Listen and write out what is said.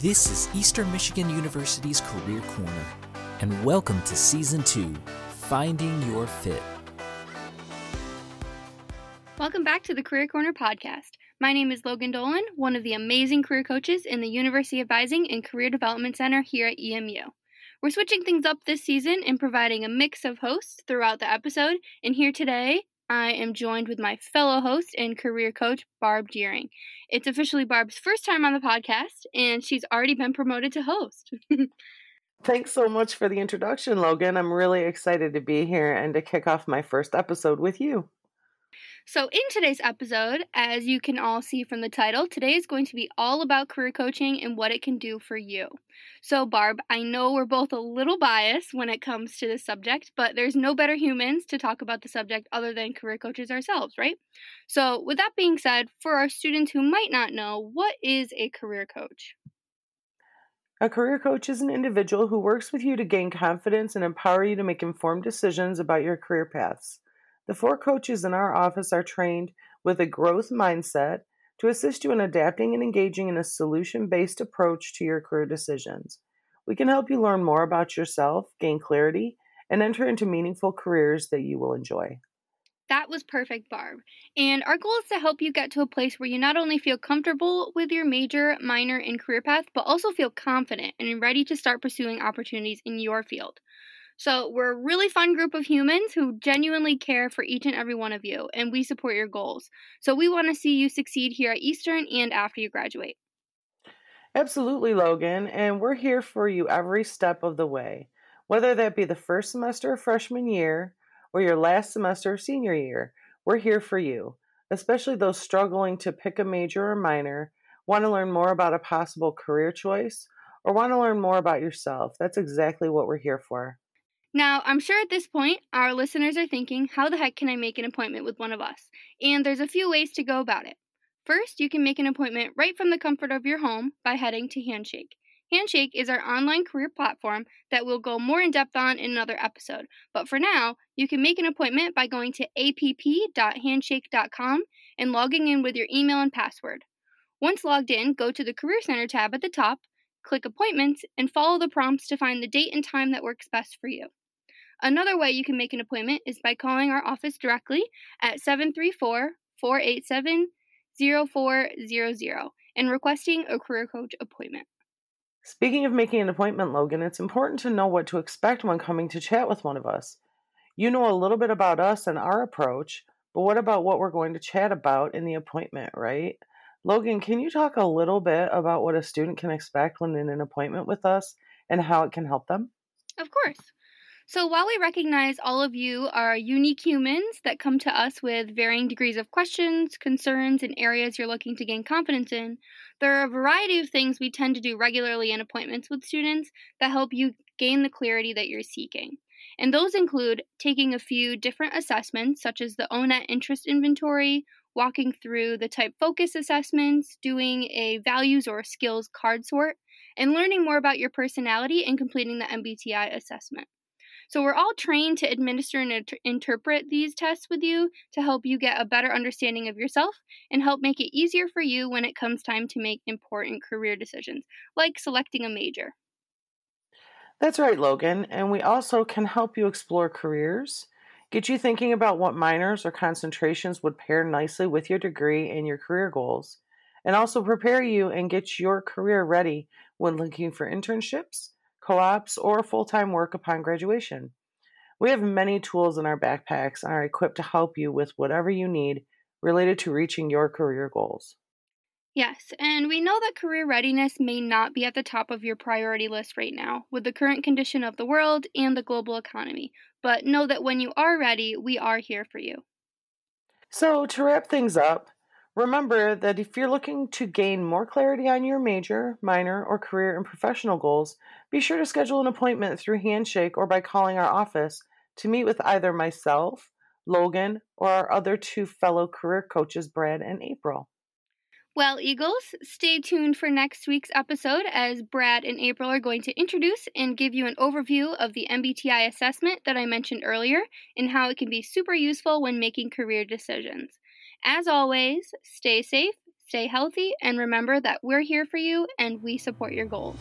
This is Eastern Michigan University's Career Corner, and welcome to Season 2 Finding Your Fit. Welcome back to the Career Corner podcast. My name is Logan Dolan, one of the amazing career coaches in the University Advising and Career Development Center here at EMU. We're switching things up this season and providing a mix of hosts throughout the episode, and here today I am joined with my fellow host and career coach, Barb Deering. It's officially Barb's first time on the podcast, and she's already been promoted to host. Thanks so much for the introduction, Logan. I'm really excited to be here and to kick off my first episode with you. So, in today's episode, as you can all see from the title, today is going to be all about career coaching and what it can do for you. So, Barb, I know we're both a little biased when it comes to this subject, but there's no better humans to talk about the subject other than career coaches ourselves, right? So, with that being said, for our students who might not know, what is a career coach? A career coach is an individual who works with you to gain confidence and empower you to make informed decisions about your career paths. The four coaches in our office are trained with a growth mindset to assist you in adapting and engaging in a solution based approach to your career decisions. We can help you learn more about yourself, gain clarity, and enter into meaningful careers that you will enjoy. That was perfect, Barb. And our goal is to help you get to a place where you not only feel comfortable with your major, minor, and career path, but also feel confident and ready to start pursuing opportunities in your field. So, we're a really fun group of humans who genuinely care for each and every one of you, and we support your goals. So, we want to see you succeed here at Eastern and after you graduate. Absolutely, Logan, and we're here for you every step of the way, whether that be the first semester of freshman year or your last semester of senior year. We're here for you, especially those struggling to pick a major or minor, want to learn more about a possible career choice, or want to learn more about yourself. That's exactly what we're here for. Now, I'm sure at this point, our listeners are thinking, how the heck can I make an appointment with one of us? And there's a few ways to go about it. First, you can make an appointment right from the comfort of your home by heading to Handshake. Handshake is our online career platform that we'll go more in depth on in another episode. But for now, you can make an appointment by going to app.handshake.com and logging in with your email and password. Once logged in, go to the Career Center tab at the top, click Appointments, and follow the prompts to find the date and time that works best for you. Another way you can make an appointment is by calling our office directly at 734 487 0400 and requesting a career coach appointment. Speaking of making an appointment, Logan, it's important to know what to expect when coming to chat with one of us. You know a little bit about us and our approach, but what about what we're going to chat about in the appointment, right? Logan, can you talk a little bit about what a student can expect when in an appointment with us and how it can help them? Of course. So, while we recognize all of you are unique humans that come to us with varying degrees of questions, concerns, and areas you're looking to gain confidence in, there are a variety of things we tend to do regularly in appointments with students that help you gain the clarity that you're seeking. And those include taking a few different assessments, such as the ONET interest inventory, walking through the TypeFocus assessments, doing a values or skills card sort, and learning more about your personality and completing the MBTI assessment. So we're all trained to administer and inter- interpret these tests with you to help you get a better understanding of yourself and help make it easier for you when it comes time to make important career decisions, like selecting a major. That's right, Logan. And we also can help you explore careers, get you thinking about what minors or concentrations would pair nicely with your degree and your career goals, and also prepare you and get your career ready when looking for internships co ops, or full time work upon graduation. We have many tools in our backpacks and are equipped to help you with whatever you need related to reaching your career goals. Yes, and we know that career readiness may not be at the top of your priority list right now with the current condition of the world and the global economy, but know that when you are ready, we are here for you. So, to wrap things up, remember that if you're looking to gain more clarity on your major, minor, or career and professional goals, be sure to schedule an appointment through Handshake or by calling our office to meet with either myself, Logan, or our other two fellow career coaches, Brad and April. Well, Eagles, stay tuned for next week's episode as Brad and April are going to introduce and give you an overview of the MBTI assessment that I mentioned earlier and how it can be super useful when making career decisions. As always, stay safe, stay healthy, and remember that we're here for you and we support your goals.